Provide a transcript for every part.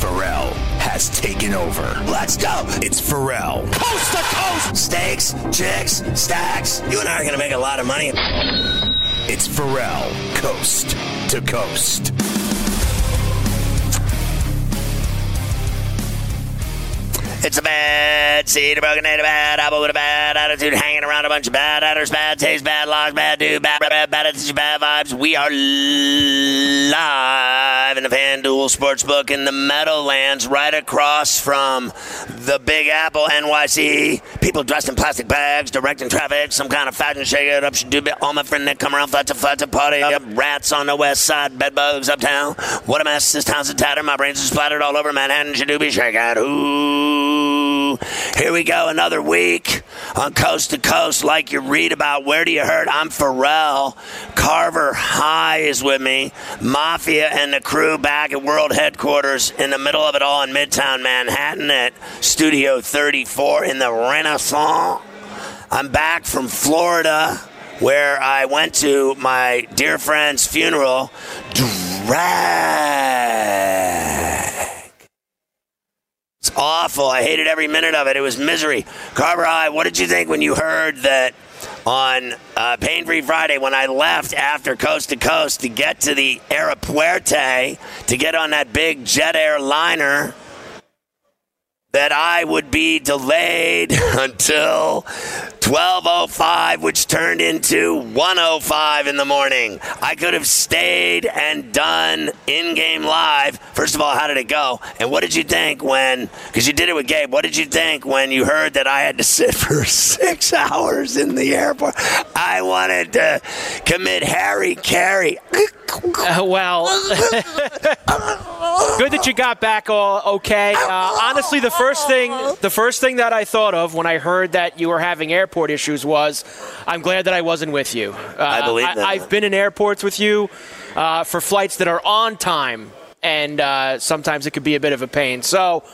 Ferrall has taken over. Let's go. It's Ferrall. Coast to coast. Steaks, chicks, stacks. You and I are to make a lot of money. It's Ferrall. Coast to coast. It's a bad seed, a broken head, a bad apple with a bad attitude, hanging around a bunch of bad actors, bad taste, bad logs, bad dude, bad, bad, bad, bad attitude, bad vibes. We are live in the FanDuel Sportsbook in the Meadowlands, right across from the Big Apple NYC. People dressed in plastic bags, directing traffic, some kind of fashion shake it up, should do all my friend that come around, flat to flat to party up, rats on the west side, bed bugs uptown. What a mess, this town's a tatter, my brains are splattered all over Manhattan, should do be shake it. Ooh. Here we go, another week on Coast to Coast, like you read about. Where do you heard? I'm Ferrall. Carver High is with me. Mafia and the crew back at World Headquarters in the middle of it all in Midtown Manhattan at Studio 34 in the Renaissance. I'm back from Florida where I went to my dear friend's funeral. Drag. It's awful. I hated every minute of it. It was misery. Carver High, what did you think when you heard that on uh, Pain Free Friday when I left after Coast to Coast to get to the Aeropuerte to get on that big jet airliner? That I would be delayed until 12:05, which turned into 1:05 in the morning. I could have stayed and done in-game live. First of all, how did it go? And what did you think when? Because you did it with Gabe. What did you think when you heard that I had to sit for six hours in the airport? I wanted to commit Harry Carey. Uh, well, good that you got back all okay. Uh, honestly, the first thing, the first thing that I thought of when I heard that you were having airport issues was, I'm glad that I wasn't with you. Uh, I believe that. I, have been in airports with you uh, for flights that are on time, and uh, sometimes it could be a bit of a pain. So.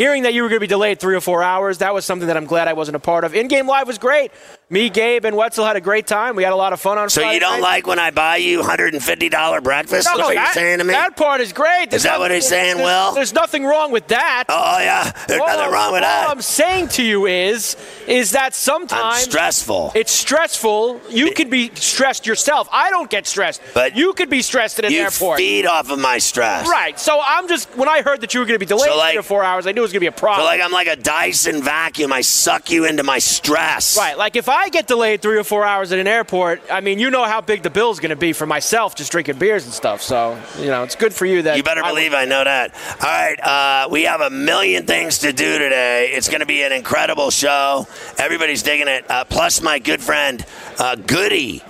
Hearing that you were going to be delayed three or four hours, that was something that I'm glad I wasn't a part of. In game live was great. Me, Gabe, and Wetzel had a great time. We had a lot of fun on So Friday you don't night. like when I buy you $150 breakfast? No, That's what that, you're saying to me? That part is great. There's that what he's saying, there's- Will? There's nothing wrong with that. Oh, oh yeah. There's All nothing wrong with all that. All I'm saying to you is, is that I'm sometimes stressful. it's stressful. You could be stressed yourself. I don't get stressed, But you could be stressed at an you airport. feed off of my stress. Right. So I'm just when I heard that you were going to be delayed So, like- three or four hours, I knew it was going to be a problem. So like I'm like a Dyson vacuum. I suck you into my stress. Right, like if I get delayed three or four hours at an airport, I mean, you know how big the bill's going to be for myself just drinking beers and stuff. So, you know, it's good for you that You better I- believe I know that. All right, uh, we have a million things to do today. It's going to be an incredible show. Everybody's digging it. Uh, plus, my good friend uh, Goody,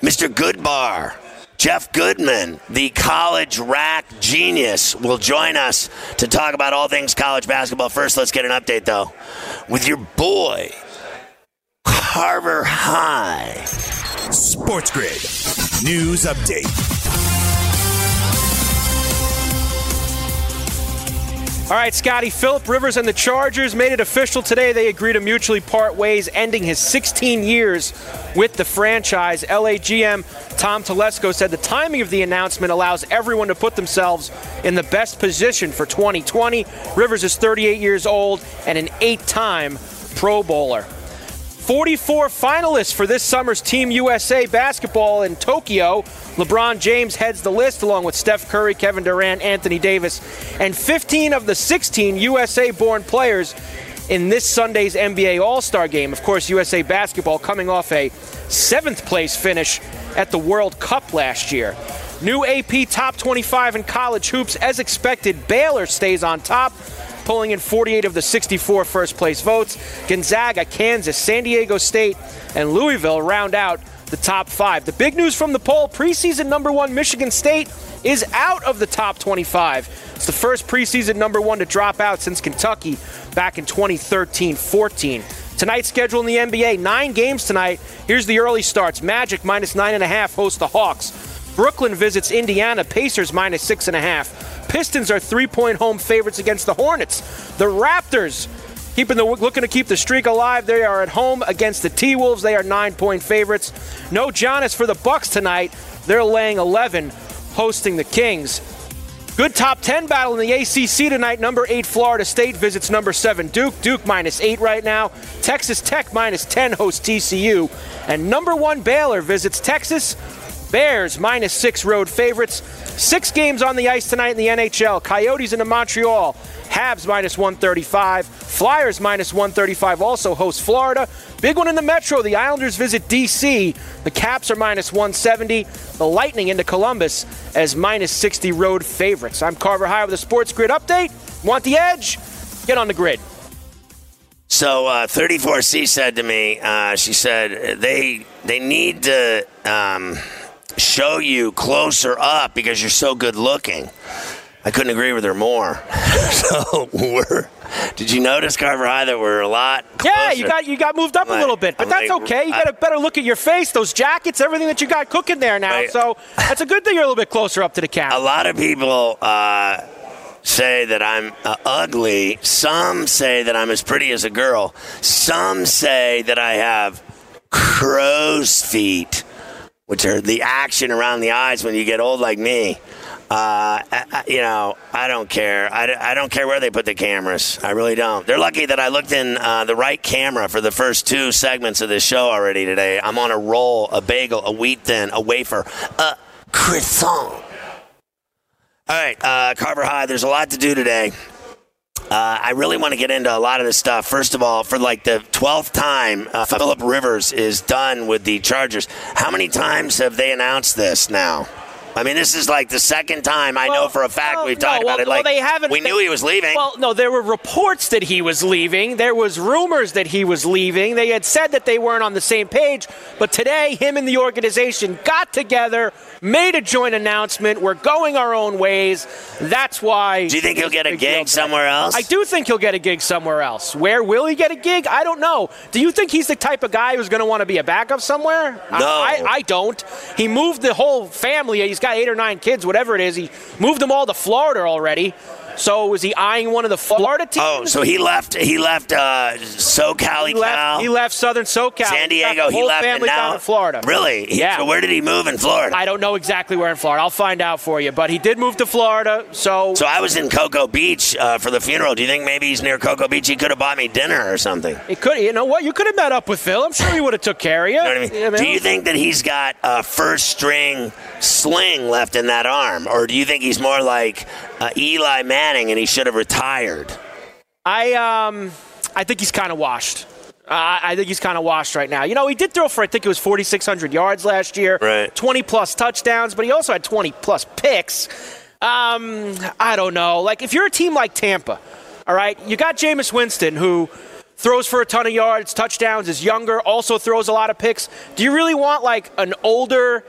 Mr. Goodbar. Jeff Goodman, the college rack genius, will join us to talk about all things college basketball. First, let's get an update, though, with your boy, Carver High. Sports Grid News Update. All right, Scotty Philip Rivers and the Chargers made it official today. They agreed to mutually part ways, ending his 16 years with the franchise. LA GM Tom Telesco said the timing of the announcement allows everyone to put themselves in the best position for 2020. Rivers is 38 years old and an eight time Pro Bowler. 44 finalists for this summer's Team USA basketball in Tokyo. LeBron James heads the list along with Steph Curry, Kevin Durant, Anthony Davis, and 15 of the 16 USA born players in this Sunday's NBA All Star game. Of course, USA basketball coming off a seventh place finish at the World Cup last year. New AP top 25 in college hoops. As expected, Baylor stays on top pulling in 48 of the 64 first place votes. Gonzaga, Kansas, San Diego State, and Louisville round out the top five. The big news from the poll preseason number one Michigan State is out of the top 25. It's the first preseason number one to drop out since Kentucky back in 2013 14. Tonight's schedule in the NBA nine games tonight. Here's the early starts Magic minus nine and a half host the Hawks. Brooklyn visits Indiana, Pacers minus six and a half. Pistons are three point home favorites against the Hornets. The Raptors keeping the looking to keep the streak alive. They are at home against the T Wolves. They are nine point favorites. No Giannis for the Bucks tonight. They're laying 11, hosting the Kings. Good top 10 battle in the ACC tonight. Number 8 Florida State visits number 7 Duke. Duke minus 8 right now. Texas Tech minus 10 hosts TCU. And number 1 Baylor visits Texas. Bears minus 6 road favorites. Six games on the ice tonight in the NHL. Coyotes into Montreal. Habs minus 135. Flyers minus 135 also host Florida. Big one in the Metro. The Islanders visit D.C. The Caps are minus 170. The Lightning into Columbus as minus 60 road favorites. I'm Carver High with a Sports Grid update. Want the edge? Get on the grid. So uh, 34C said to me, uh, she said they they need to. Um, show you closer up because you're so good looking. I couldn't agree with her more. so we're. Did you notice, Carver High, that we're a lot? Closer? Yeah, you got you got moved up like, a little bit, but I'm that's like, okay. You got a better look at your face, those jackets, everything that you got cooking there now. Right. So that's a good thing you're a little bit closer up to the camera. A lot of people uh, say that I'm uh, ugly. Some say that I'm as pretty as a girl. Some say that I have crow's feet which are the action around the eyes when you get old like me. Uh, I, you know, I don't care. I, I don't care where they put the cameras. I really don't. They're lucky that I looked in uh, the right camera for the first two segments of this show already today. I'm on a roll, a bagel, a wheat thin, a wafer, a croissant. All right, uh, Carver High, there's a lot to do today. Uh, I really want to get into a lot of this stuff. First of all, for like the 12th time, uh, Philip Rivers is done with the Chargers. How many times have they announced this now? I mean, this is like the second time I well, know for a fact well, we've talked no, about well, it. Like they haven't. We knew he was leaving. Well, no, there were reports that he was leaving. There was rumors that he was leaving. They had said that they weren't on the same page. But today, him and the organization got together, made a joint announcement. We're going our own ways. That's why. Do you think he'll get a gig somewhere else? I do think he'll get a gig somewhere else. Where will he get a gig? I don't know. Do you think he's the type of guy who's going to want to be a backup somewhere? No, I, I, I don't. He moved the whole family. He's got eight or nine kids kids, whatever it is. He moved them all to Florida already. So was he eyeing one of the Florida teams? Oh, so he left. He left uh, SoCal. He left, he left Southern SoCal. San Diego. He left. Family now, down in Florida. Really? Yeah. So where did he move in Florida? I don't know exactly where in Florida. I'll find out for you. But he did move to Florida. So. So I was in Cocoa Beach uh, for the funeral. Do you think maybe he's near Cocoa Beach? He could have bought me dinner or something. He could. You know what? You could have met up with Phil. I'm sure he would have took care of you. you know I mean? yeah, do you think that he's got a first string sling left in that arm, or do you think he's more like uh, Eli Manning and he should have retired? I um, I think he's kind of washed. Uh, I think he's kind of washed right now. You know, he did throw for I think it was 4,600 yards last year, right? 20 plus touchdowns, but he also had 20 plus picks. Um, I don't know. Like if you're a team like Tampa, all right, you got Jameis Winston who throws for a ton of yards, touchdowns, is younger, also throws a lot of picks. Do you really want like an older?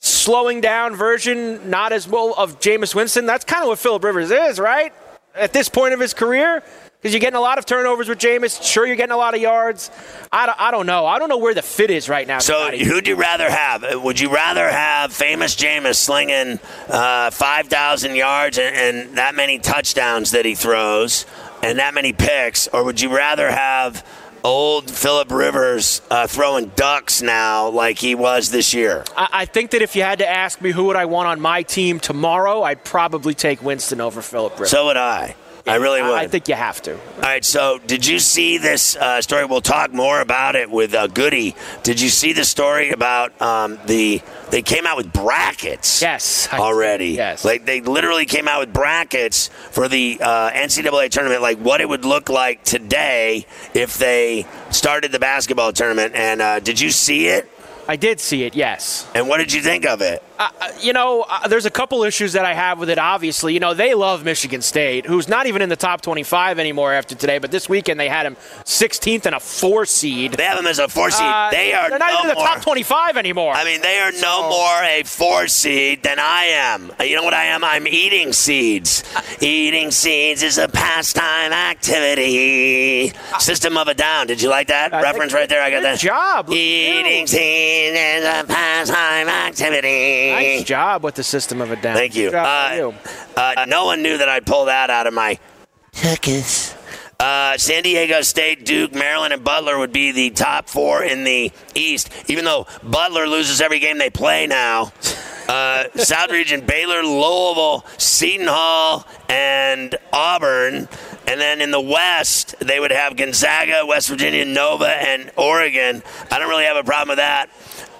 Slowing down version, not as well of Jameis Winston. That's kind of what Philip Rivers is, right? At this point of his career, Because you're getting a lot of turnovers with Jameis. Sure, you're getting a lot of yards. I don't, I don't know. I don't know where the fit is right now. So, who'd you rather have? Would you rather have famous Jameis slinging uh, 5,000 yards and, and that many touchdowns that he throws and that many picks, or would you rather have old Philip Rivers uh, throwing ducks now like he was this year? I, I think that if you had to ask me who would I want on my team tomorrow, I'd probably take Winston over Philip Rivers. So would I. I really would. I, I think you have to. All right, so did you see this uh, story? We'll talk more about it with uh, Goody. Did you see the story about um, the? They came out with brackets. Yes, I- already. yes. like they literally came out with brackets for the uh, NCAA tournament, like what it would look like today if they started the basketball tournament. And uh, did you see it? I did see it, yes. And what did you think of it? Uh, you know, uh, there's a couple issues that I have with it. Obviously, you know, they love Michigan State, who's not even in the top 25 anymore after today. But this weekend they had him 16th and a four seed. They have him as a four seed. Uh, they are They're not no even in the more. top 25 anymore. I mean, they are no more a four seed than I am. Uh, You know what I am? I'm eating seeds. eating seeds is a pastime activity. System of a Down. Did you like that I reference right there? I got good that. job. Eating you. Seeds is a pastime activity. nice job with the system of a down. Thank you. Good job for Uh, you. uh, no one knew that I'd pull that out of my tuckus. Uh, San Diego State, Duke, Maryland, and Butler would be the top four in the East, even though Butler loses every game they play now. Uh, South Region, Baylor, Louisville, Seton Hall, and Auburn. And then in the West, they would have Gonzaga, West Virginia, Nova, and Oregon. I don't really have a problem with that,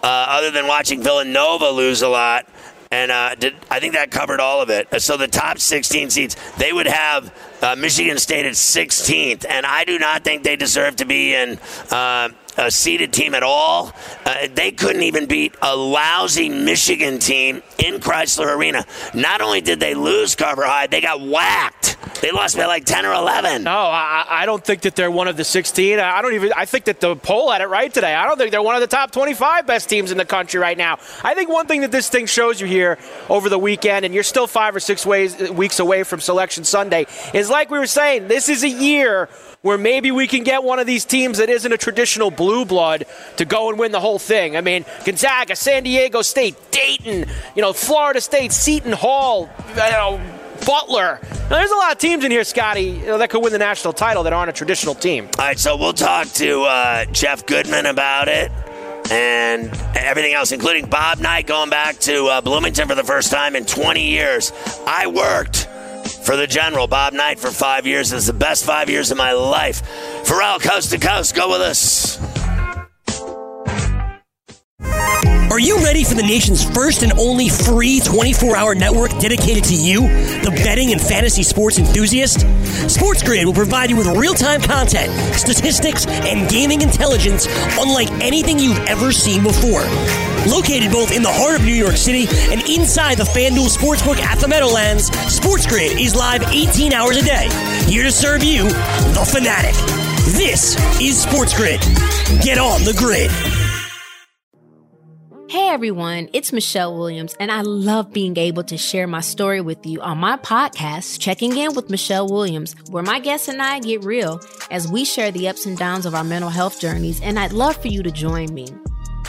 uh, other than watching Villanova lose a lot. And uh, did, I think that covered all of it. So the top 16 seeds, they would have uh, Michigan State at 16th, and I do not think they deserve to be in uh, a seeded team at all. Uh, they couldn't even beat a lousy Michigan team in Crisler Arena. Not only did they lose Carver High, they got whacked. They lost by like 10 or 11. No, I, I don't think that they're one of the 16. I don't even. I think that the poll had it right today. I don't think they're one of the top 25 best teams in the country right now. I think one thing that this thing shows you here over the weekend, and you're still five or six ways, weeks away from Selection Sunday, is like we were saying. This is a year where maybe we can get one of these teams that isn't a traditional blue blood to go and win the whole thing. I mean, Gonzaga, San Diego State, Dayton, you know, Florida State, Seton Hall, you know. Butler. Now, there's a lot of teams in here, Scotty, you know, that could win the national title that aren't a traditional team. All right, so we'll talk to uh, Jeff Goodman about it and everything else, including Bob Knight going back to uh, Bloomington for the first time in 20 years. I worked for the General, Bob Knight, for five years. It's the best five years of my life. Ferrall, coast to coast, go with us. Are you ready for the nation's first and only free 24 hour network dedicated to you, the betting and fantasy sports enthusiast? Sports Grid will provide you with real time content, statistics, and gaming intelligence unlike anything you've ever seen before. Located both in the heart of New York City and inside the FanDuel Sportsbook at the Meadowlands, SportsGrid is live 18 hours a day, here to serve you, the fanatic. This is SportsGrid. Get on the grid. Hey everyone, it's Michelle Williams, and I love being able to share my story with you on my podcast, Checking In with Michelle Williams, where my guests and I get real as we share the ups and downs of our mental health journeys, and I'd love for you to join me.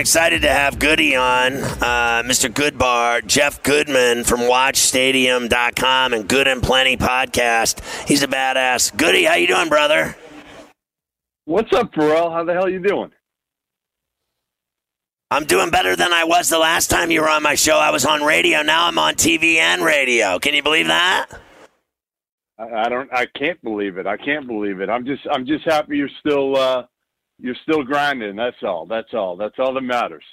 Excited to have Goody on, uh, Mr. Goodbar, Jeff Goodman from WatchStadium.com and Good and Plenty podcast. He's a badass. Goody, how you doing, brother? What's up, Ferrall? How the hell you doing? I'm doing better than I was the last time you were on my show. I was on radio. Now I'm on TV and radio. Can you believe that? I, I don't. I can't believe it. I can't believe it. I'm just. I'm just happy you're still. Uh, you're still grinding. That's all. That's all. That's all that matters.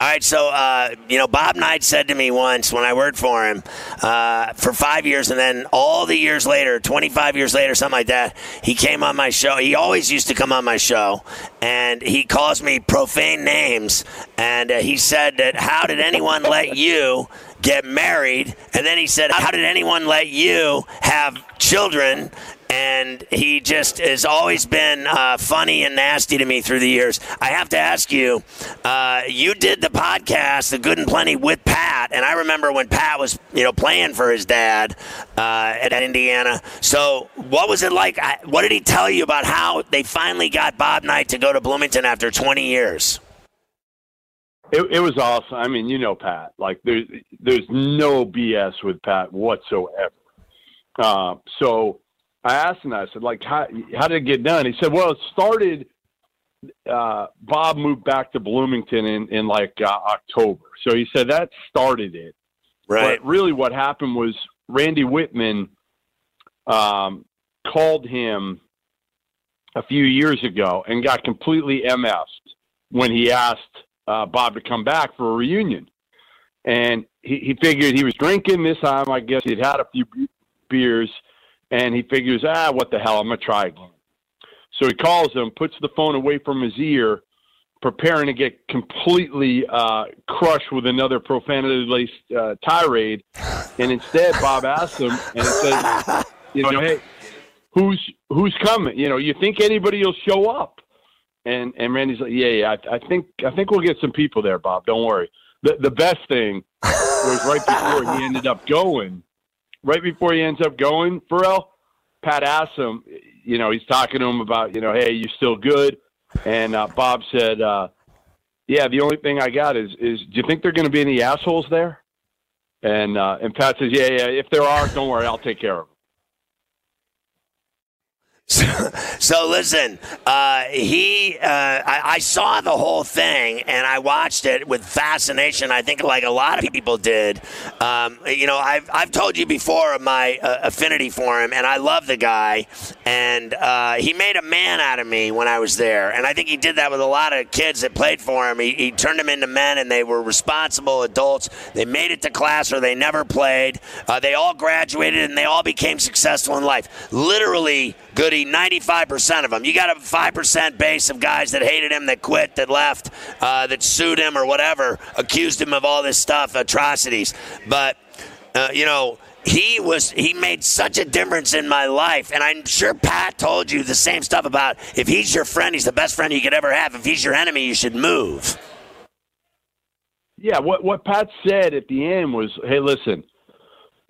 All right, so uh, you know, Bob Knight said to me once when I worked for him uh, for five years, and then all the years later, 25 years later, something like that, he came on my show. He always used to come on my show, and he calls me profane names. And uh, he said that, "How did anyone let you get married?" And then he said, "How did anyone let you have children?" and he just has always been uh, funny and nasty to me through the years. I have to ask you, uh, you did the podcast, The Good and Plenty, with Pat, and I remember when Pat was, you know, playing for his dad uh, at Indiana. So, what was it like? What did he tell you about how they finally got Bob Knight to go to Bloomington after 20 years? It, it was awesome. I mean, you know, Pat. Like there's there's no BS with Pat whatsoever. Uh, so I asked him. I said, like, how how did it get done? He said, well, it started. Uh, Bob moved back to Bloomington in in like uh, October. So he said that started it. Right. But really, what happened was Randy Wittman um, called him a few years ago and got completely MF'd when he asked uh, Bob to come back for a reunion. And he, he figured he was drinking this time. I guess he'd had a few beers, and he figures, ah, what the hell? I'm gonna try again. So he calls him, puts the phone away from his ear, preparing to get completely uh, crushed with another profanity-laced uh, tirade. And instead, Bob asks him, and it says, you know, hey, who's who's coming? You know, you think anybody will show up? And and Randy's like, yeah, yeah, I, I think I think we'll get some people there, Bob. Don't worry. The the best thing was right before he ended up going. Right before he ends up going, Ferrall, Pat asks him, you know, he's talking to him about, you know, hey, you still good? And uh, Bob said, uh, yeah, the only thing I got is is do you think there are going to be any assholes there? And uh, and Pat says, yeah, yeah, if there are, don't worry, I'll take care of them. So listen, uh, he, uh, I, I saw the whole thing and I watched it with fascination. I think like a lot of people did. Um, you know, I've, I've told you before of my uh, affinity for him, and I love the guy. And uh, he made a man out of me when I was there, and I think he did that with a lot of kids that played for him. He, he turned them into men, and they were responsible adults. They made it to class, or they never played. Uh, they all graduated, and they all became successful in life. Literally, Goody, 95% of them. You got a 5% base of guys that hated him, that quit, that left, uh, that sued him or whatever, accused him of all this stuff, atrocities. But, uh, you know, he was he made such a difference in my life and i'm sure pat told you the same stuff about if he's your friend he's the best friend you could ever have if he's your enemy you should move Yeah, what what Pat said at the end was, "Hey, listen,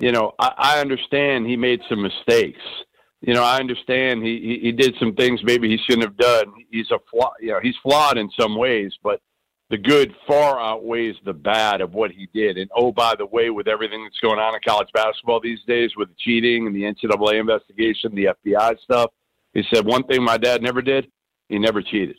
you know, I, I understand he made some mistakes. You know, I understand he, he he did some things maybe he shouldn't have done. He's a flaw, you know, he's flawed in some ways, but the good far outweighs the bad of what he did. And oh, by the way, with everything that's going on in college basketball these days, with the cheating and the NCAA investigation, the FBI stuff, he said one thing my dad never did: he never cheated.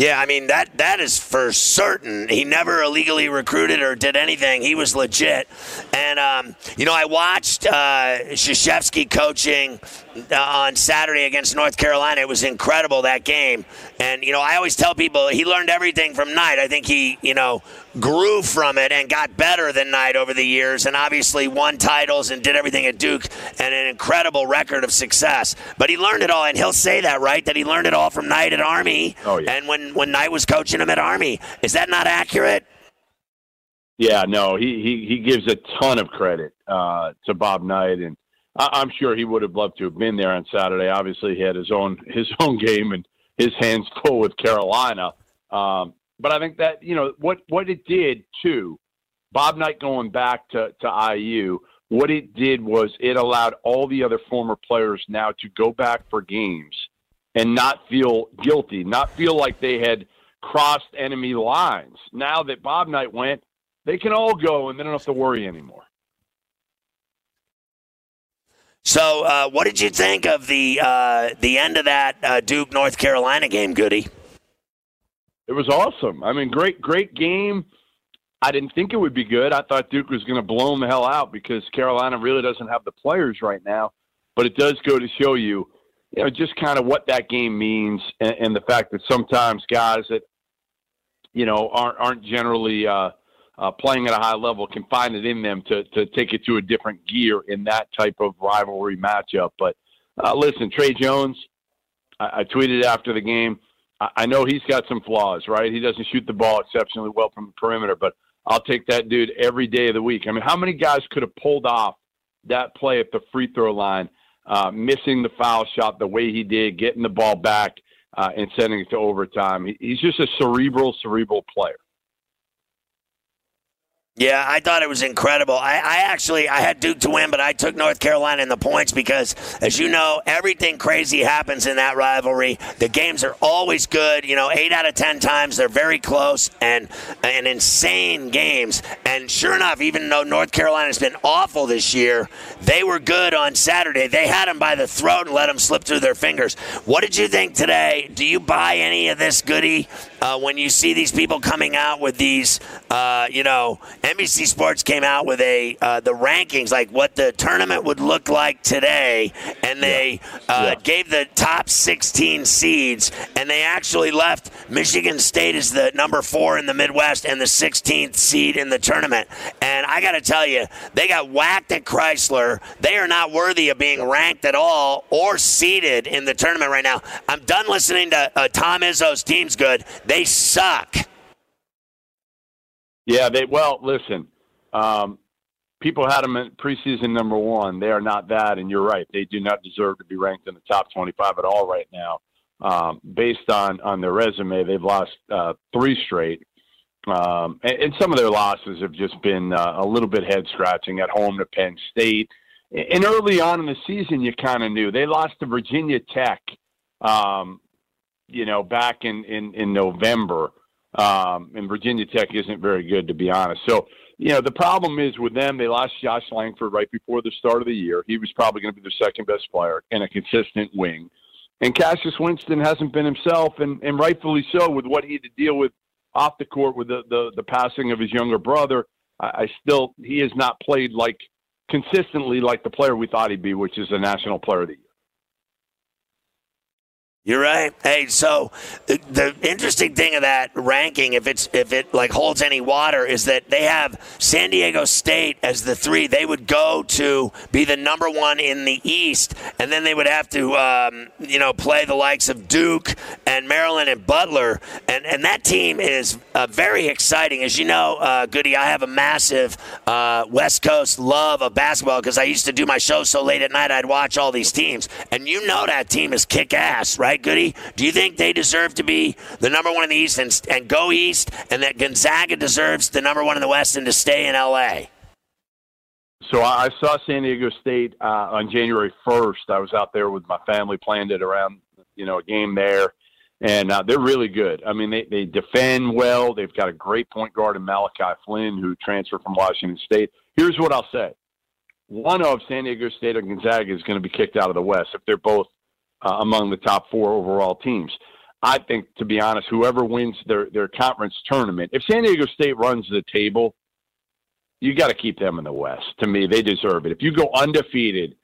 Yeah, I mean that that is for certain. He never illegally recruited or did anything. He was legit. And um, you know, I watched uh, Krzyzewski coaching uh, on Saturday against North Carolina. It was incredible that game. And you know, I always tell people he learned everything from Knight. I think he, you know, grew from it and got better than Knight over the years, and obviously won titles and did everything at Duke and an incredible record of success. But he learned it all, and he'll say that, right? That he learned it all from Knight at Army. Oh, yeah. And when when Knight was coaching him at Army, is that not accurate? Yeah, no, he he, he gives a ton of credit uh, to Bob Knight, and I, I'm sure he would have loved to have been there on Saturday. Obviously, he had his own his own game and his hands full with Carolina. Um, but I think that you know what what it did too. Bob Knight going back to to IU. What it did was it allowed all the other former players now to go back for games and not feel guilty, not feel like they had crossed enemy lines. Now that Bob Knight went, they can all go and they don't have to worry anymore. So, uh, what did you think of the uh, the end of that uh, Duke North Carolina game, Goody? It was awesome. I mean, great, great game. I didn't think it would be good. I thought Duke was going to blow them the hell out because Carolina really doesn't have the players right now. But it does go to show you, you know, just kind of what that game means and, and the fact that sometimes guys that, you know, aren't aren't generally uh, uh, playing at a high level can find it in them to to take it to a different gear in that type of rivalry matchup. But uh, listen, Tre Jones, I, I tweeted after the game. I, know he's got some flaws, right? He doesn't shoot the ball exceptionally well from the perimeter, but I'll take that dude every day of the week. I mean, how many guys could have pulled off that play at the free throw line, uh, missing the foul shot the way he did, getting the ball back, uh, and sending it to overtime? He's just a cerebral, cerebral player. Yeah, I thought it was incredible. I, I, actually I had Duke to win, but I took North Carolina in the points because, as you know, everything crazy happens in that rivalry. The games are always good. You know, eight out of ten times they're very close and and insane games. And sure enough, even though North Carolina's been awful this year, they were good on Saturday. They had them by the throat and let them slip through their fingers. What did you think today? Do you buy any of this goody uh, when you see these people coming out with these, uh, you know, NBC Sports came out with a uh, the rankings, like what the tournament would look like today, and they uh, Yeah. gave the top 16 seeds, and they actually left Michigan State as the number four in the Midwest and the 16th seed in the tournament. And I got to tell you, they got whacked at Crisler. They are not worthy of being ranked at all or seeded in the tournament right now. I'm done listening to uh, Tom Izzo's team's good. They suck. Yeah, they well listen. Um, people had them in preseason number one. They are not that, and you're right. They do not deserve to be ranked in the top 25 at all right now. Um, based on on their resume, they've lost uh, three straight, um, and, and some of their losses have just been uh, a little bit head scratching at home to Penn State. And early on in the season, you kind of knew they lost to Virginia Tech. Um, you know, back in in in November. Um, and Virginia Tech isn't very good, to be honest. So, you know, the problem is with them, they lost Josh Langford right before the start of the year. He was probably going to be their second best player and a consistent wing. And Cassius Winston hasn't been himself, and, and rightfully so, with what he had to deal with off the court with the, the, the passing of his younger brother. I, I still, he has not played like consistently like the player we thought he'd be, which is a national player of the year. You're right. Hey, so the, the interesting thing of that ranking, if it's if it like holds any water, is that they have San Diego State as the three. They would go to be the number one in the East, and then they would have to, um, you know, play the likes of Duke and Maryland and Butler, and and that team is uh, very exciting. As you know, uh, Goody, I have a massive uh, West Coast love of basketball because I used to do my show so late at night I'd watch all these teams, and you know that team is kick ass, right? Goody? Do you think they deserve to be the number one in the East and, and go East, and that Gonzaga deserves the number one in the West and to stay in LA? So I I saw San Diego State uh, on January 1st. I was out there with my family, planned it around, you know, a game there, and uh, they're really good. I mean, they they defend well. They've got a great point guard in Malachi Flynn, who transferred from Washington State. Here's what I'll say: one of San Diego State or Gonzaga is going to be kicked out of the West if they're both uh, among the top four overall teams. I think, to be honest, whoever wins their, their conference tournament, if San Diego State runs the table, you got to keep them in the West. To me, they deserve it. If you go undefeated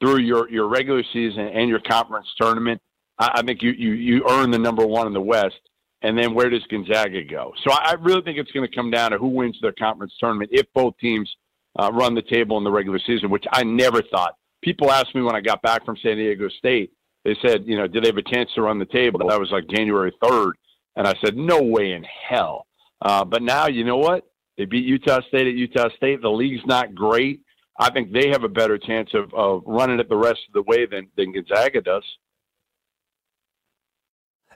through your, your regular season and your conference tournament, I, I think you, you, you earn the number one in the West. And then where does Gonzaga go? So I, I really think it's going to come down to who wins their conference tournament if both teams uh, run the table in the regular season, which I never thought. People asked me when I got back from San Diego State, they said, you know, did they have a chance to run the table? That was like January 3rd. And I said, no way in hell. Uh, but now, you know what? They beat Utah State at Utah State. The league's not great. I think they have a better chance of, of running it the rest of the way than, than Gonzaga does.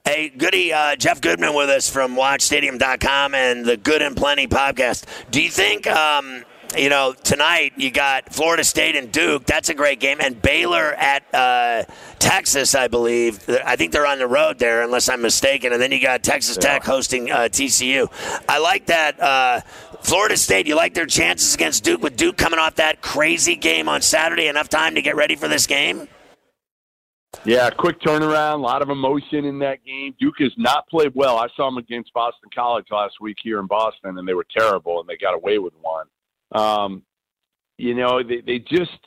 Hey, Goody, uh, Jeff Goodman with us from WatchStadium.com and the Good and Plenty podcast. Do you think um, you know, tonight you got Florida State and Duke. That's a great game. And Baylor at uh, Texas, I believe. I think they're on the road there, unless I'm mistaken. And then you got Texas yeah. Tech hosting uh, TCU. I like that. Uh, Florida State, you like their chances against Duke with Duke coming off that crazy game on Saturday? Enough time to get ready for this game? Yeah, quick turnaround, a lot of emotion in that game. Duke has not played well. I saw them against Boston College last week here in Boston, and they were terrible, and they got away with one. Um, you know, they, they just,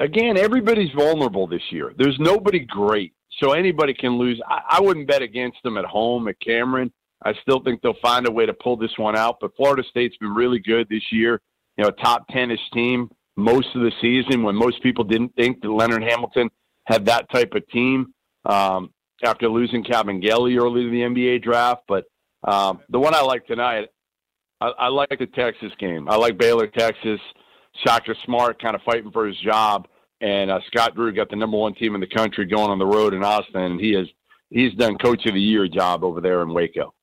again, everybody's vulnerable this year. There's nobody great. So anybody can lose. I, I wouldn't bet against them at home at Cameron. I still think they'll find a way to pull this one out. But Florida State's been really good this year. You know, top 10 ish team most of the season when most people didn't think that Leonard Hamilton had that type of team um, after losing Kabengele early in the NBA draft. But um, the one I like tonight, I, I like the Texas game. I like Baylor, Texas. Shaka Smart kind of fighting for his job, and uh, Scott Drew got the number one team in the country going on the road in Austin, and he has he's done Coach of the Year job over there in Waco.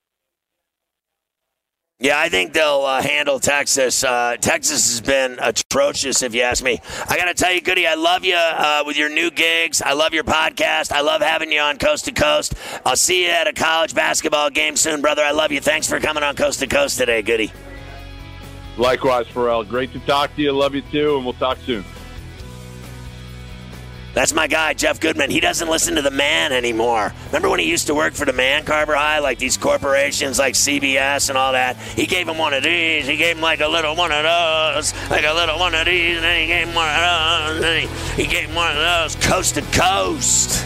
Yeah, I think they'll uh, handle Texas. Uh, Texas has been atrocious, if you ask me. I got to tell you, Goody, I love you uh, with your new gigs. I love your podcast. I love having you on Coast to Coast. I'll see you at a college basketball game soon, brother. I love you. Thanks for coming on Coast to Coast today, Goody. Likewise, Ferrall. Great to talk to you. Love you too, and we'll talk soon. That's my guy, Jeff Goodman. He doesn't listen to the man anymore. Remember when he used to work for the man, Carver High, like these corporations like CBS and all that? He gave him one of these. He gave him like a little one of those, like a little one of these, and then he gave him one of those, and he, he gave him one of those, coast to coast.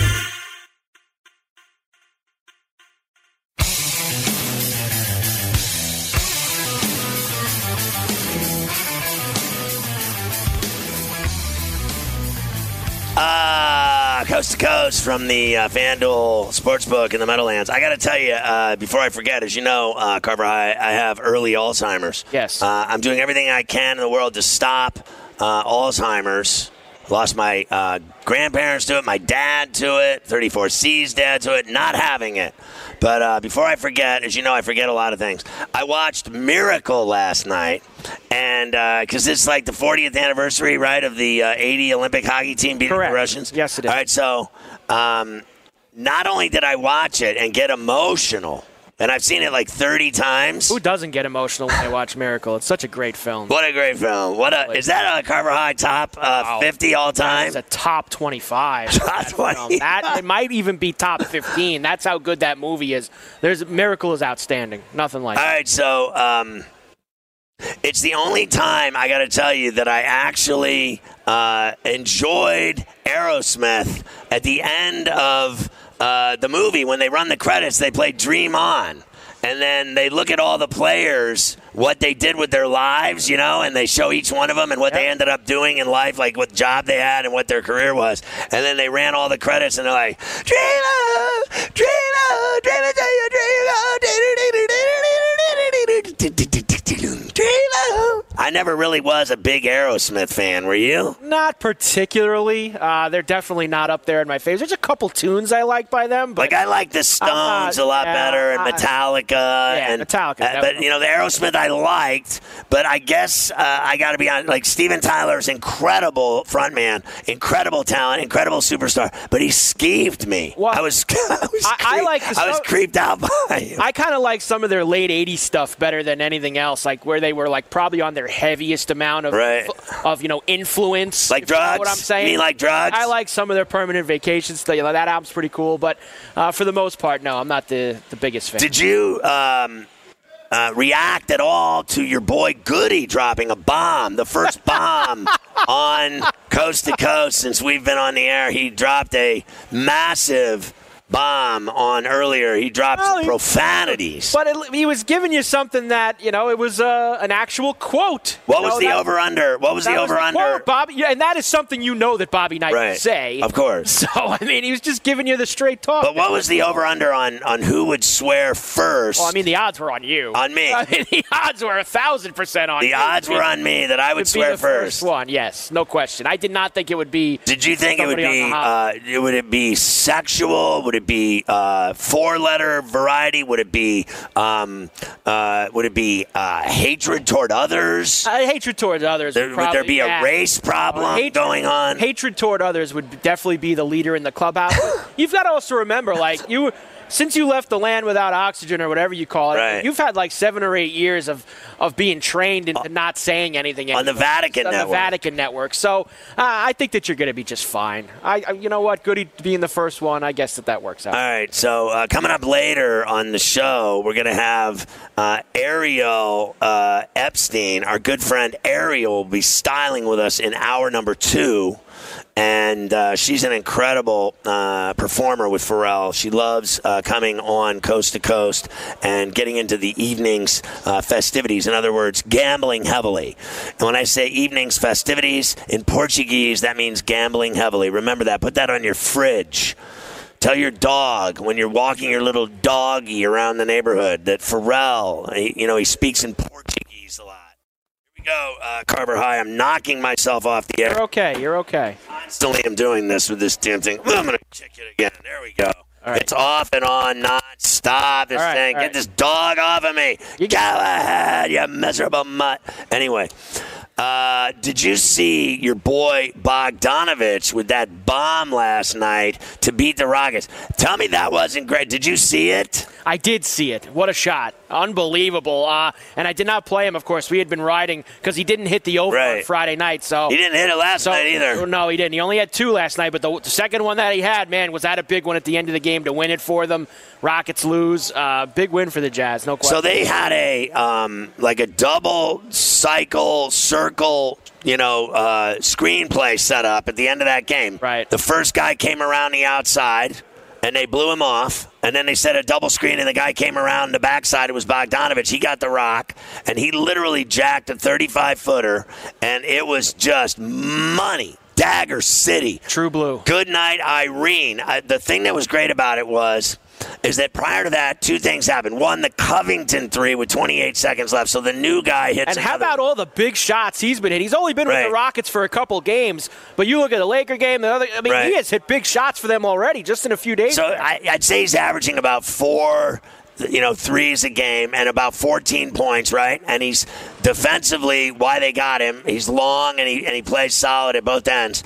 Coast to coast from the uh, FanDuel Sportsbook in the Meadowlands. I got to tell you, uh, before I forget, as you know, uh, Carver, I, I have early Alzheimer's. Yes. Uh, I'm doing everything I can in the world to stop uh, Alzheimer's. Lost my uh, grandparents to it, my dad to it, 34C's dad to it, not having it. But uh, before I forget, as you know, I forget a lot of things. I watched Miracle last night, and because uh, it's like the 40th anniversary, right, of the uh, 80 Olympic hockey team beating Correct. the Russians. Yes, it is. All right, so um, not only did I watch it and get emotional, and I've seen it like 30 times. Who doesn't get emotional when they watch Miracle? It's such a great film. What a great film! What a is that a Carver High top uh, wow. 50 all time? It's a top 25. Top 20. That it might even be top 15. That's how good that movie is. There's Miracle is outstanding. Nothing like. All that. right, so um, it's the only time I got to tell you that I actually uh, enjoyed Aerosmith at the end of uh, the movie, when they run the credits, they play Dream On. And then they look at all the players, what they did with their lives, you know, and they show each one of them and what yep. they ended up doing in life, like what job they had and what their career was. And then they ran all the credits and they're like, Dream on, Dream on, Dream on, Dream on, Dream on. I never really was a big Aerosmith fan. Were you? Not particularly. Uh, they're definitely not up there in my favorites. There's a couple tunes I like by them, but Like I like the Stones a lot yeah, better and Metallica. Yeah, and, Metallica, uh, but you know the Aerosmith I liked, but I guess uh, I got to be honest. Like Steven Tyler's incredible frontman, incredible talent, incredible superstar, but he skeeved me. Well, I was, I was, I- I like the I was creeped out by him. I kind of like some of their late '80s stuff better than anything else. Like where they were like probably on their heaviest amount of Right. of you know influence. Like if you know drugs? what I'm saying? You mean like drugs? I like some of their permanent vacation stuff. You know, that album's pretty cool, but uh, for the most part, no, I'm not the the biggest fan. Did you um, uh, react at all to your boy Goody dropping a bomb, the first bomb on Coast to Coast since we've been on the air? He dropped a massive bomb on earlier. He dropped Well, profanities. But it, he was giving you something that you know it was uh, an actual quote. What was know, the that- over under? What was the over under? quote, Bobby. Yeah, and that is something you know that Bobby Knight Right. would say. Of course. So I mean, he was just giving you the straight talk. But what was the over under on, on who would swear first? Well, I mean, the odds were on you. On me. I mean, the odds were a thousand percent on the you. odds were on me that I would swear the first first. one. Yes, no question. I did not think it would be. Did you think it would be? Uh, would it be sexual? Would it be uh, four-letter variety? Would it be? Um, uh, would it be uh, hatred toward others? Uh, hatred towards others. There- would, would there probably- be a race problem hatred- going on? Hatred toward others would definitely be the leader in the clubhouse. You've got to also remember, like you, since you left the land without oxygen or whatever you call it, Right. you've had like seven or eight years of of being trained into not saying anything On the. Vatican on Network. the Vatican network. So uh, I think that you're going to be just fine. I, I, you know what, Goody being the first one, I guess that that works out. All right, so uh, coming up later on the show, we're going to have uh, Ariel uh, Epstein, our good friend Ariel, will be styling with us in hour number two. And uh, she's an incredible uh, performer with Ferrall. She loves uh, coming on coast to coast and getting into the evenings uh, festivities. In other words, gambling heavily. And when I say evenings festivities in Portuguese, that means gambling heavily. Remember that. Put that on your fridge. Tell your dog when you're walking your little doggy around the neighborhood that Ferrall, you know, he speaks in Portuguese a lot. Here we go, uh, Carver High. I'm knocking myself off the air. You're okay. You're okay. Constantly am doing this with this damn thing. I'm going to kick it again. There we go. It's off and on, non-stop. This All right, thing. Get right. this dog off of me. You Go ahead, you miserable mutt. Anyway, uh, did you see your boy Bogdanovich with that bomb last night to beat the Rockets? Tell me that wasn't great. Did you see it? I did see it. What a shot. Unbelievable. Uh, and I did not play him, of course. We had been riding because he didn't hit the over on Friday night. So He didn't hit it last so, night either. No, he didn't. He only had two last night, but the, the second one that he had, man, was that a big one at the end of the game to win it for them. Rockets lose. Uh, big win for the Jazz, no question. So they had a um, like a double cycle circle, you know, uh, screenplay set up at the end of that game. Right. The first guy came around the outside, and they blew him off. And then they set a double screen, and the guy came around the backside. It was Bogdanovich. He got the rock, and he literally jacked a 35 footer, and it was just money. Dagger City. True blue. Good night, Irene. I, the thing that was great about it was is that prior to that, two things happened. One, the Covington three with 28 seconds left, so the new guy hits. And how another- about all the big shots he's been hit? He's only been with the Rockets for a couple games, but you look at the Laker game, the other. I mean, Right. he has hit big shots for them already, just in a few days. So I, I'd say he's averaging about four, you know, threes a game and about 14 points, right? And he's defensively why they got him. He's long and he and he plays solid at both ends.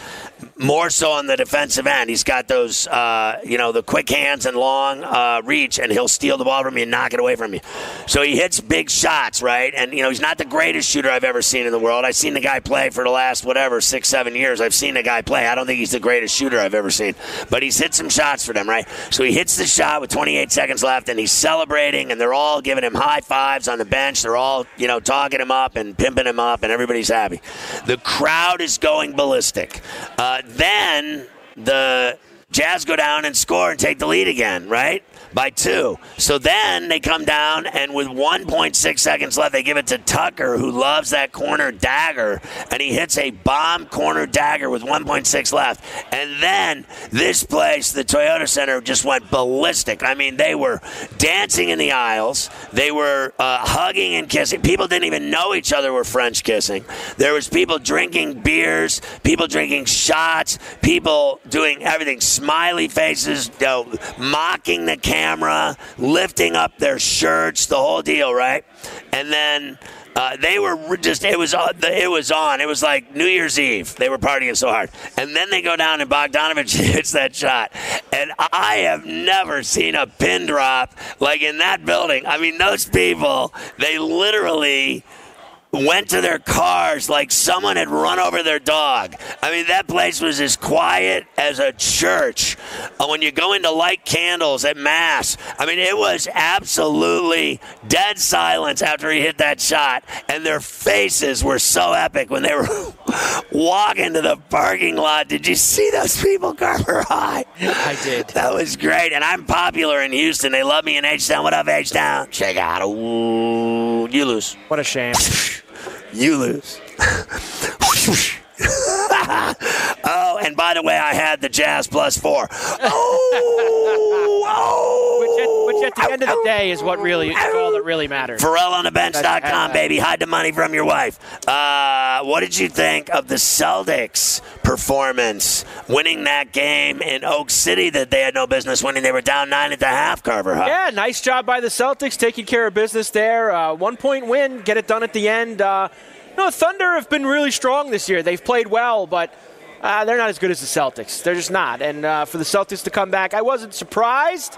More so on the defensive end, he's got those, uh, you know, the quick hands and long uh, reach, and he'll steal the ball from you and knock it away from you. So he hits big shots, right? And you know, he's not the greatest shooter I've ever seen in the world. I've seen the guy play for the last whatever six, seven years. I've seen the guy play. I don't think he's the greatest shooter I've ever seen, but he's hit some shots for them, right? So he hits the shot with 28 seconds left, and he's celebrating, and they're all giving him high fives on the bench. They're all, you know, talking him up and pimping him up, and everybody's happy. The crowd is going ballistic. Uh, then the Jazz go down and score and take the lead again, right? By two. So then they come down, and with 1.6 seconds left, they give it to Tucker, who loves that corner dagger, and he hits a bomb corner dagger with 1.6 left. And then this place, the Toyota Center, just went ballistic. I mean, they were dancing in the aisles, they were uh, hugging and kissing. People didn't even know each other were French kissing. There was people drinking beers, people drinking shots, people doing everything, smiley faces, you know, mocking the camera, lifting up their shirts, the whole deal, right? And then uh, they were just it was uh, it was on. It was like New Year's Eve. They were partying so hard, and then they go down and Bogdanovich hits that shot. And I have never seen a pin drop like in that building. I mean, those people they literally went to their cars like someone had run over their dog. I mean, that place was as quiet as a church. Uh, when you go in to light candles at Mass, I mean, it was absolutely dead silence after he hit that shot. And their faces were so epic when they were walking to the parking lot. Did you see those people, Carver High? I did. That was great. And I'm popular in Houston. They love me in H Town. What up, H Town? Check out. Ooh, you lose. What a shame. You lose. oh, and by the way, I had the Jazz plus four. Oh, oh. Which at, which at the end of the day is what really is all that really matters. FerrallOnTheBench.com, baby. Hide the money from your wife. Uh, what did you think of the Celtics' performance, winning that game in Oak City that they had no business winning? They were down nine at the half, Carver. Huh? Yeah, nice job by the Celtics taking care of business there. Uh, one point win, get it done at the end. Uh, no, Thunder have been really strong this year. They've played well, but uh, they're not as good as the Celtics. They're just not. And uh, for the Celtics to come back, I wasn't surprised.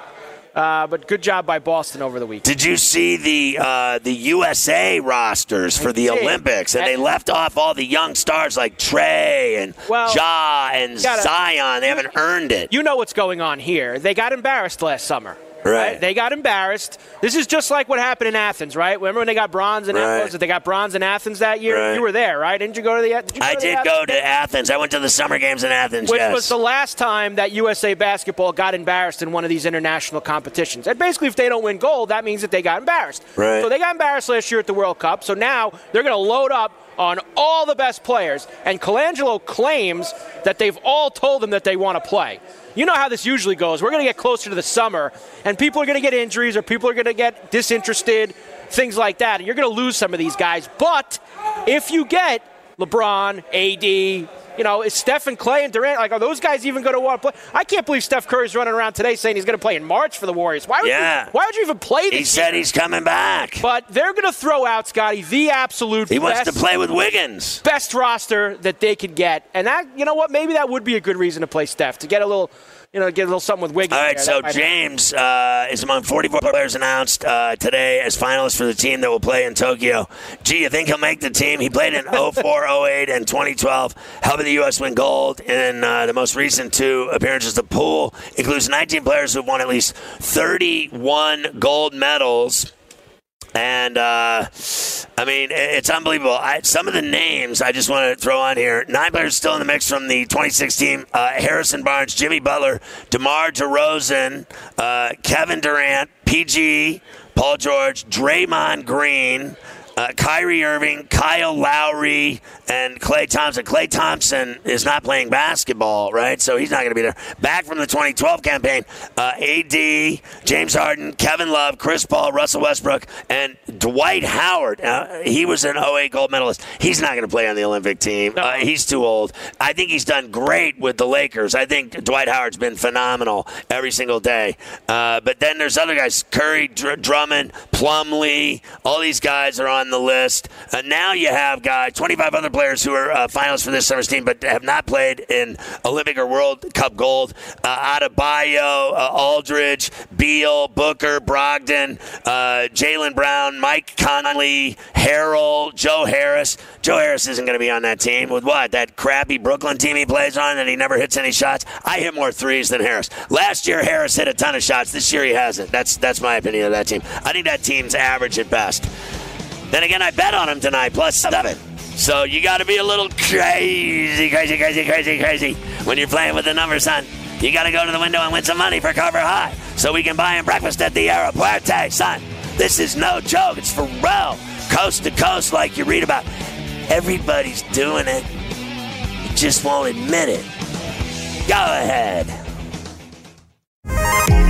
Uh, but good job by Boston over the weekend. Did you see the uh, the USA rosters for I the did. Olympics? And they left off all the young stars like Trae and Well, Ja and gotta- Zion. They haven't earned it. You know what's going on here. They got embarrassed last summer. Right. They got embarrassed. This is just like what happened in Athens, right? Remember when they got bronze in Right. Athens? They got bronze in Athens that year. Right. You were there, right? Didn't you go to the? Did you I to did Athens go to Athens. I went to the summer games in Athens. Which yes. was the last time that USA basketball got embarrassed in one of these international competitions. And basically, if they don't win gold, that means that they got embarrassed. Right. So they got embarrassed last year at the World Cup. So now they're going to load up on all the best players. And Colangelo claims that they've all told him that they want to play. You know how this usually goes. We're going to get closer to the summer, and people are going to get injuries or people are going to get disinterested, things like that. And you're going to lose some of these guys. But if you get LeBron, AD, you know, is Steph and Klay and Durant, like, are those guys even going to want to play? I can't believe Steph Curry's running around today saying he's going to play in March for the Warriors. Why would, Yeah. you, why would you even play this he said year? he's coming back. But they're going to throw out, Scotty, the absolute He wants to play with Wiggins. best roster that they could get. And that, you know what, maybe that would be a good reason to play Steph, to get a little, you know, get a little something with Wiggins. All right, there. so James uh, is among 44 players announced uh, today as finalists for the team that will play in Tokyo. Gee, you think he'll make the team? He played in 04, 08, and 2012, helping the U.S. win gold in uh, the most recent two appearances. The pool includes 19 players who've won at least 31 gold medals. And uh, I mean, it's unbelievable. I, some of the names I just want to throw on here. Nine players still in the mix from the 2016: uh, Harrison Barnes, Jimmy Butler, DeMar DeRozan, uh, Kevin Durant, PG, Paul George, Draymond Green. Uh, Kyrie Irving, Kyle Lowry, and Klay Thompson. Klay Thompson is not playing basketball, right? So he's not going to be there. Back from the 2012 campaign, uh, AD, James Harden, Kevin Love, Chris Paul, Russell Westbrook, and Dwight Howard. Uh, he was an 08 gold medalist. He's not going to play on the Olympic team. Uh, he's too old. I think he's done great with the Lakers. I think Dwight Howard's been phenomenal every single day. Uh, but then there's other guys Curry, Dr- Drummond, Plumlee. All these guys are on the list. Uh, now you have guys, 25 other players who are uh, finalists for this summer's team, but have not played in Olympic or World Cup gold. Uh, Adebayo, uh, Aldridge, Beal, Booker, Brogdon, uh, Jaylen Brown, Mike Conley, Harrell, Joe Harris. Joe Harris isn't going to be on that team with what? That crappy Brooklyn team he plays on that he never hits any shots. I hit more threes than Harris. Last year Harris hit a ton of shots. This year he hasn't. That's that's my opinion of that team. I think that team's average at best. Then again, I bet on him tonight, plus seven. So you got to be a little crazy, crazy, crazy, crazy, crazy when you're playing with the numbers, son. You got to go to the window and win some money for cover high. so we can buy him breakfast at the Aeropuerte. Son, this is no joke. It's for real. Coast to coast, like you read about. Everybody's doing it. You just won't admit it. Go ahead.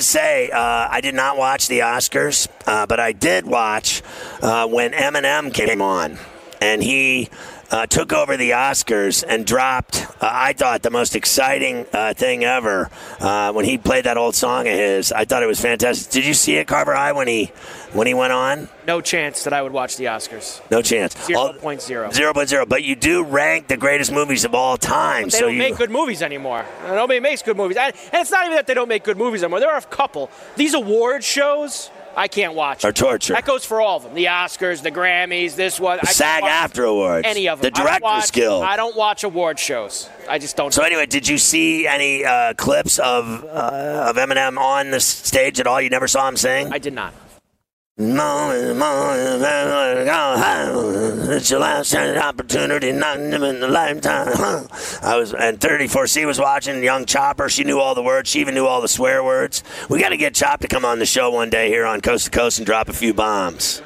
To say, uh, I did not watch the Oscars, uh, but I did watch uh, when Eminem came on, and he uh, took over the Oscars and dropped. Uh, I thought the most exciting uh, thing ever when he played that old song of his. I thought it was fantastic. Did you see it, Carver High, when he when he went on? No chance that I would watch the Oscars. No chance. Zero point zero. Zero point zero. But you do rank the greatest movies of all time. They so don't you make good movies anymore. Nobody makes good movies. And and it's not even that they don't make good movies anymore. There are a couple. These award shows, I can't watch. Are torture. That goes for all of them. The Oscars, the Grammys, this one. I can't SAG After Awards. Any of them. The I Directors Guild. I don't watch award shows. I just don't. So anyway, did you see any uh, clips of uh, of Eminem on the stage at all? You never saw him sing. I did not. Morning, morning. It's your last chance opportunity, not in a lifetime. I was, and 34C was watching. Young Chopper, she knew all the words. She even knew all the swear words. We got to get Chop to come on the show one day here on Coast to Coast and drop a few bombs,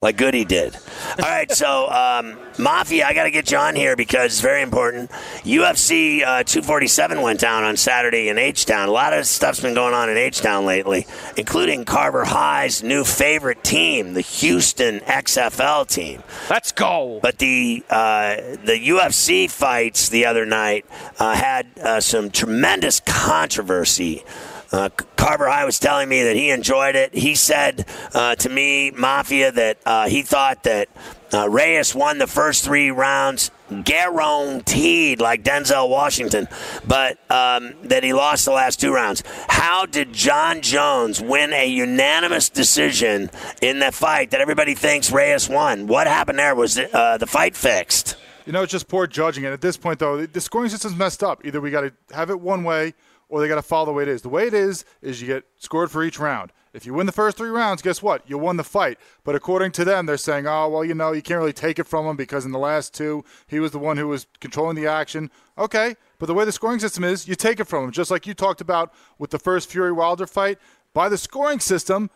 like Goody did. All right, so um, Mafia, I got to get you on here because it's very important. UFC uh, 247 went down on Saturday in H Town. A lot of stuff's been going on in H Town lately, including Carver High's new favorite team, the Houston XFL team. Let's go. But the uh, the UFC fights the other night uh, had uh, some tremendous controversy. Uh, Carver High was telling me that he enjoyed it. He said uh, to me, Mafia, that uh, he thought that uh, Reyes won the first three rounds guaranteed, like Denzel Washington, but um, that he lost the last two rounds. How did Jon Jones win a unanimous decision in that fight that everybody thinks Reyes won? What happened there? Was it, uh, the fight fixed? You know, it's just poor judging. And at this point, though, the scoring system's messed up. Either we got to have it one way or they got to follow the way it is. The way it is, is you get scored for each round. If you win the first three rounds, guess what? You won the fight. But according to them, they're saying, oh, well, you know, you can't really take it from him because in the last two, he was the one who was controlling the action. Okay, but the way the scoring system is, you take it from him. Just like you talked about with the first Fury Wilder fight. By the scoring system,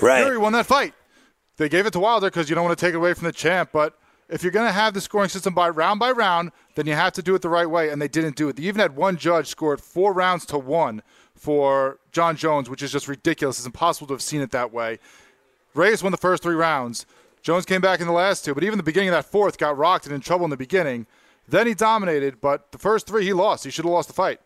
Right. Fury won that fight. They gave it to Wilder because you don't want to take it away from the champ. But if you're going to have the scoring system by round by round, then you have to do it the right way. And they didn't do it. They even had one judge scored four rounds to one for Jon Jones, which is just ridiculous. It's impossible to have seen it that way. Reyes won the first three rounds. Jones came back in the last two, but even the beginning of that fourth got rocked and in trouble in the beginning. Then he dominated, but the first three he lost. He should have lost the fight.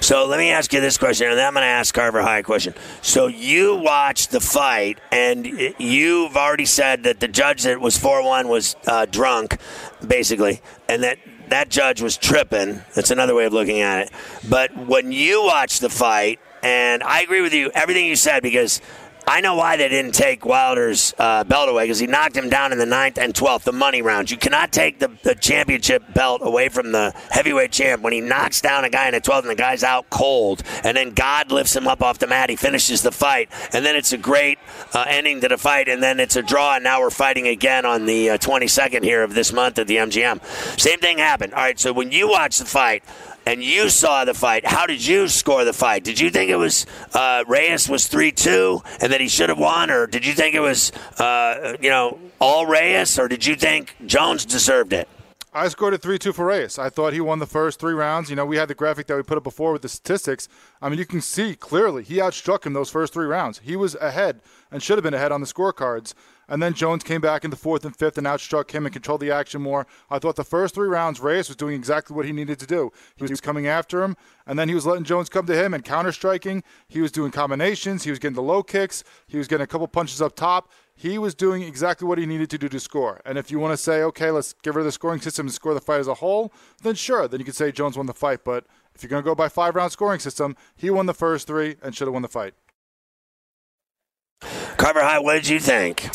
So let me ask you this question, and then I'm going to ask Carver High a question. So you watched the fight, and you've already said that the judge that was 4 1 was uh, drunk, basically, and that that judge was tripping. That's another way of looking at it. But when you watched the fight, and I agree with you, everything you said, because I know why they didn't take Wilder's uh, belt away because he knocked him down in the ninth and twelfth, the money rounds. You cannot take the, the championship belt away from the heavyweight champ when he knocks down a guy in the twelfth and the guy's out cold, and then God lifts him up off the mat. He finishes the fight, and then it's a great uh, ending to the fight, and then it's a draw, and now we're fighting again on the uh, 22nd here of this month at the MGM. Same thing happened. All right, so when you watch the fight, and you saw the fight. How did you score the fight? Did you think it was uh, Reyes was three two and that he should have won, or did you think it was uh, you know all Reyes, or did you think Jones deserved it? I scored a 3 2 for Reyes. I thought he won the first three rounds. You know, we had the graphic that we put up before with the statistics. I mean, you can see clearly he outstruck him those first three rounds. He was ahead and should have been ahead on the scorecards. And then Jones came back in the fourth and fifth and outstruck him and controlled the action more. I thought the first three rounds, Reyes was doing exactly what he needed to do. He was coming after him, and then he was letting Jones come to him and counter striking. He was doing combinations. He was getting the low kicks. He was getting a couple punches up top he was doing exactly what he needed to do to score. And if you want to say, okay, let's rid of the scoring system and score the fight as a whole, then sure, then you could say Jones won the fight. But if you're going to go by five round scoring system, he won the first three and should have won the fight. Carver High, what did you think?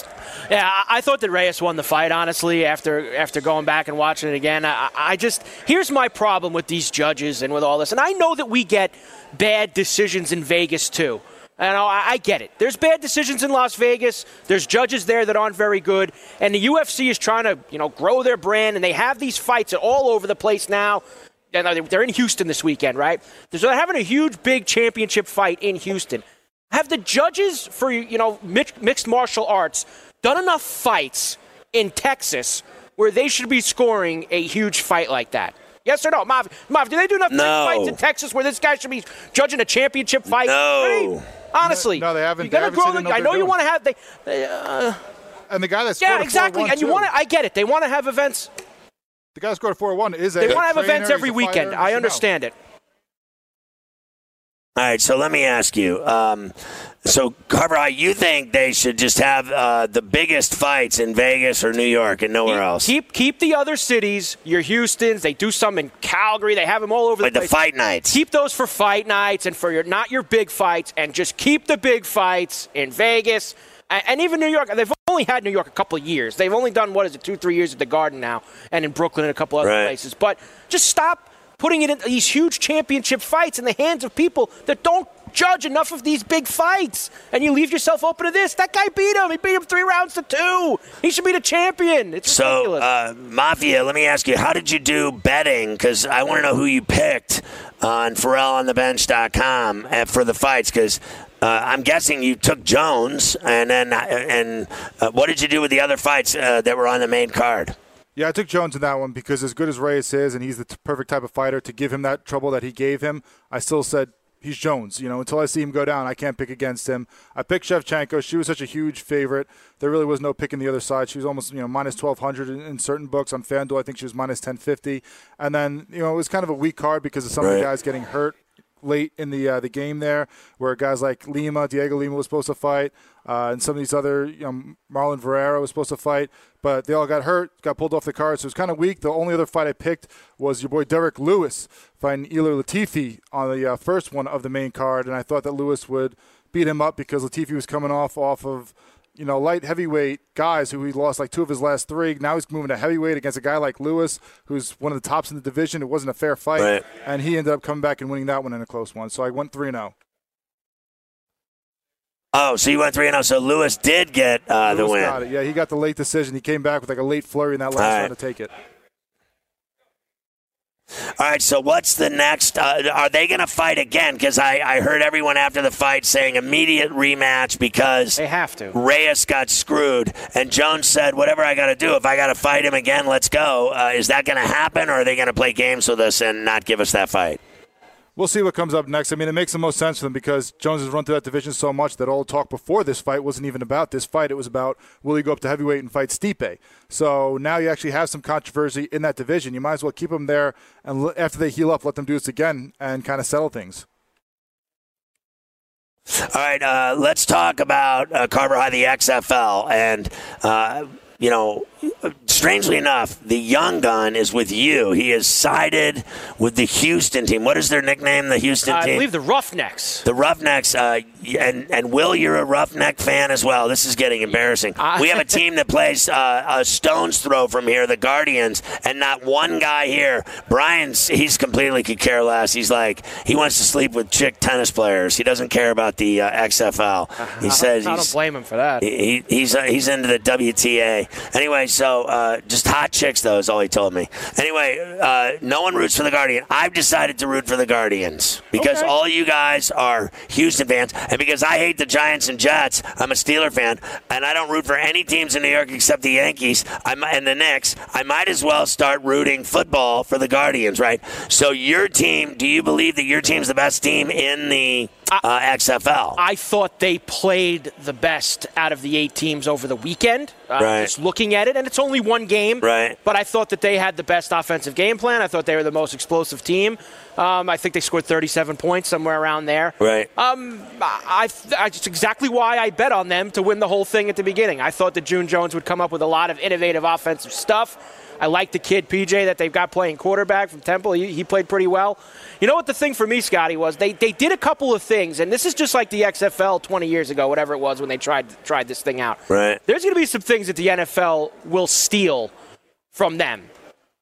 Yeah, I thought that Reyes won the fight. Honestly, after after going back and watching it again, I, I just here's my problem with these judges and with all this. And I know that we get bad decisions in Vegas too. And I, I get it. There's bad decisions in Las Vegas. There's judges there that aren't very good, and the UFC is trying to, you know, grow their brand, and they have these fights all over the place now. And they're in Houston this weekend, right? So they're having a huge, big championship fight in Houston. Have the judges for you know mixed martial arts done enough fights in Texas where they should be scoring a huge fight like that? Yes or no, Mav? Mav, do they do enough no. fights in Texas where this guy should be judging a championship fight? No. Honestly, no, they haven't. You gotta they haven't grow. The, I know you want to have they. Uh, and the guy that's yeah, exactly. And you want to. I get it. They want to have events. The guy that scored four one is a. They want to have events every weekend. I understand know. it. All right, so let me ask you. Um, so, Carver, you think they should just have uh, the biggest fights in Vegas or New York and nowhere else? Keep keep the other cities, your Houston's. They do some in Calgary. They have them all over like the place. the fight nights. Keep those for fight nights and for your not your big fights, and just keep the big fights in Vegas and, and even New York. They've only had New York a couple of years. They've only done what is it, two, three years at the Garden now, and in Brooklyn and a couple other right. places. But just stop putting it in these huge championship fights in the hands of people that don't judge enough of these big fights. And you leave yourself open to this. That guy beat him. He beat him three rounds to two. He should be the champion. It's so. Uh, Mafia, let me ask you, how did you do betting? Because I want to know who you picked on FerrallOnTheBench.com uh, for the fights. Because uh, I'm guessing you took Jones, and then uh, and uh, what did you do with the other fights uh, that were on the main card? Yeah, I took Jones in that one because as good as Reyes is, and he's the t- perfect type of fighter to give him that trouble that he gave him, I still said he's Jones. You know, until I see him go down, I can't pick against him. I picked Shevchenko. She was such a huge favorite. There really was no picking the other side. She was almost you know minus twelve hundred in, in, certain books on FanDuel. I think she was minus ten fifty. And then you know it was kind of a weak card because of some right. of the guys getting hurt late in the uh, the game there, where guys like Lima, Diego Lima was supposed to fight, uh, and some of these other, you know, Marlon Verrera was supposed to fight, but they all got hurt, got pulled off the card, so it was kind of weak. The only other fight I picked was your boy Derrick Lewis fighting Ilir Latifi on the uh, first one of the main card, and I thought that Lewis would beat him up because Latifi was coming off off of you know, light heavyweight guys who he lost like two of his last three. Now he's moving to heavyweight against a guy like Lewis, who's one of the tops in the division. It wasn't a fair fight, right. and he ended up coming back and winning that one in a close one. So I went three zero. Oh, so you went three zero. So Lewis did get uh, Lewis the win. Got it. Yeah, he got the late decision. He came back with like a late flurry in that last right. round to take it. All right, so what's the next? Uh, are they going to fight again? Because I, I heard everyone after the fight saying immediate rematch because they have to. Reyes got screwed, and Jones said, "Whatever I got to do, if I got to fight him again, let's go." Uh, is that going to happen, or are they going to play games with us and not give us that fight? We'll see what comes up next. I mean, it makes the most sense for them because Jones has run through that division so much that all the talk before this fight wasn't even about this fight. It was about will he go up to heavyweight and fight Stipe. So now you actually have some controversy in that division. You might as well keep them there, and after they heal up, let them do this again and kind of settle things. All right, uh, let's talk about uh, Carver High, the XFL, and uh, you know, strangely enough, the young gun is with you. He is sided with the Houston team. What is their nickname? The Houston uh, team. I believe the Roughnecks. The Roughnecks. Uh, and and Will, you're a Roughneck fan as well. This is getting embarrassing. We have a team that plays uh, a stone's throw from here, the Guardians, and not one guy here. Brian's he's completely could care less. He's like he wants to sleep with chick tennis players. He doesn't care about the uh, XFL. He says I don't blame him for that. He, he's uh, he's into the WTA. Anyway, so uh, just hot chicks, though, is all he told me. Anyway, uh, no one roots for the Guardian. I've decided to root for the Guardians because Okay. all you guys are Houston fans. And And because I hate the Giants and Jets, I'm a Steeler fan, and I don't root for any teams in New York except the Yankees I'm, and the Knicks. I might as well start rooting football for the Guardians, right? So your team, do you believe that your team's the best team in the uh, XFL? I thought they played the best out of the eight teams over the weekend. Uh, Right. Just looking at it, and it's only one game. Right. But I thought that they had the best offensive game plan. I thought they were the most explosive team. Um, I think they scored 37 points somewhere around there. Right. Um, I, I, it's exactly why I bet on them to win the whole thing at the beginning. I thought that June Jones would come up with a lot of innovative offensive stuff. I like the kid PJ that they've got playing quarterback from Temple. He, he played pretty well. You know what the thing for me, Scotty, was they, they did a couple of things, and this is just like the XFL 20 years ago, whatever it was when they tried tried this thing out. Right. There's going to be some things that the NFL will steal from them.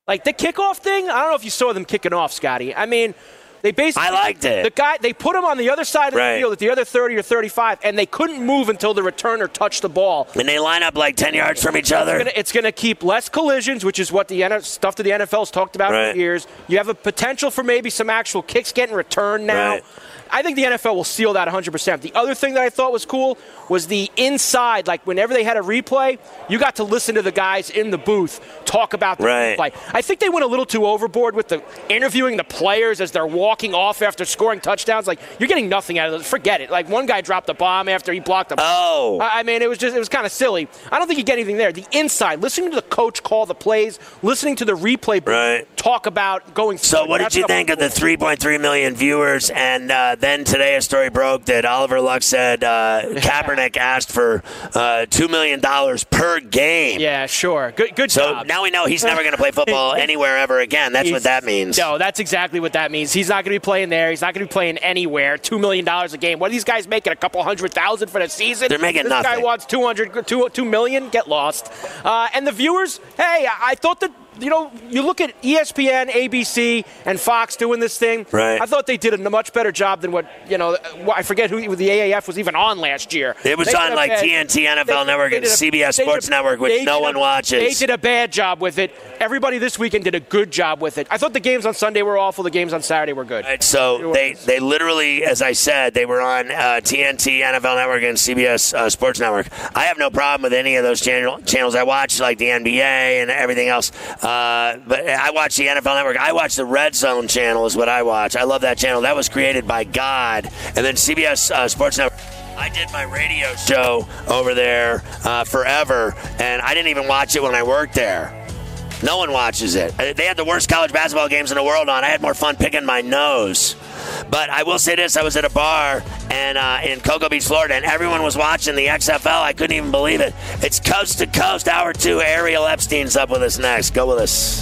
Like the kickoff thing, I don't know if you saw them kicking off, Scotty. I mean, they basically I liked it. The guy they put him on the other side of Right. the field at the other 30 or 35, and they couldn't move until the returner touched the ball. And they line up like 10 yards from each other. It's going to keep less collisions, which is what the stuff that the NFL's talked about Right. for years. You have a potential for maybe some actual kicks getting returned now. Right. I think the NFL will seal that 100%. The other thing that I thought was cool was the inside. Like, whenever they had a replay, you got to listen to the guys in the booth talk about the Right. replay. I think they went a little too overboard with the interviewing the players as they're walking off after scoring touchdowns. Like, you're getting nothing out of it. Forget it. Like, one guy dropped a bomb after he blocked a Oh. I mean, it was just, it was kind of silly. I don't think you get anything there. The inside, listening to the coach call the plays, listening to the replay Right. talk about going So, what did you think of the 3.3 million viewers? And uh, then today, a story broke that Oliver Luck said uh, Kaepernick asked for uh, $2 million per game. Yeah, sure. Good, good So job. Now we know he's never going to play football anywhere ever again. That's what that means. No, that's exactly what that means. He's not going to be playing there. He's not going to be playing anywhere. Two million dollars a game. What are these guys making? A couple hundred thousand for the season? They're making this guy wants 200, two, two million. Get lost. Uh, and the viewers. Hey, I, I thought that. You know, you look at ESPN, ABC, and Fox doing this thing. Right. I thought they did a much better job than what you know. I forget who the AAF was even on last year. It was They on like bad- TNT, NFL they- Network, they and a- CBS Sports a- Network, which no one a- watches. They did a bad job with it. Everybody this weekend did a good job with it. I thought the games on Sunday were awful. The games on Saturday were good. Right, so they, they literally, as I said, they were on uh, TNT, NFL Network, and CBS uh, Sports Network. I have no problem with any of those channel, channels. I watch like the NBA and everything else, uh, but I watch the NFL Network. I watch the Red Zone channel is what I watch. I love that channel. That was created by God, and then CBS uh, Sports Network. I did my radio show over there uh, forever, and I didn't even watch it when I worked there. No one watches it. Uh, They had the worst college basketball games in the world on. I had more fun picking my nose. But I will say this: I was at a bar and uh, in Cocoa Beach, Florida, and everyone was watching the XFL. I couldn't even believe it. It's coast to coast, hour two. Ariel Epstein's up with us next. Go with us.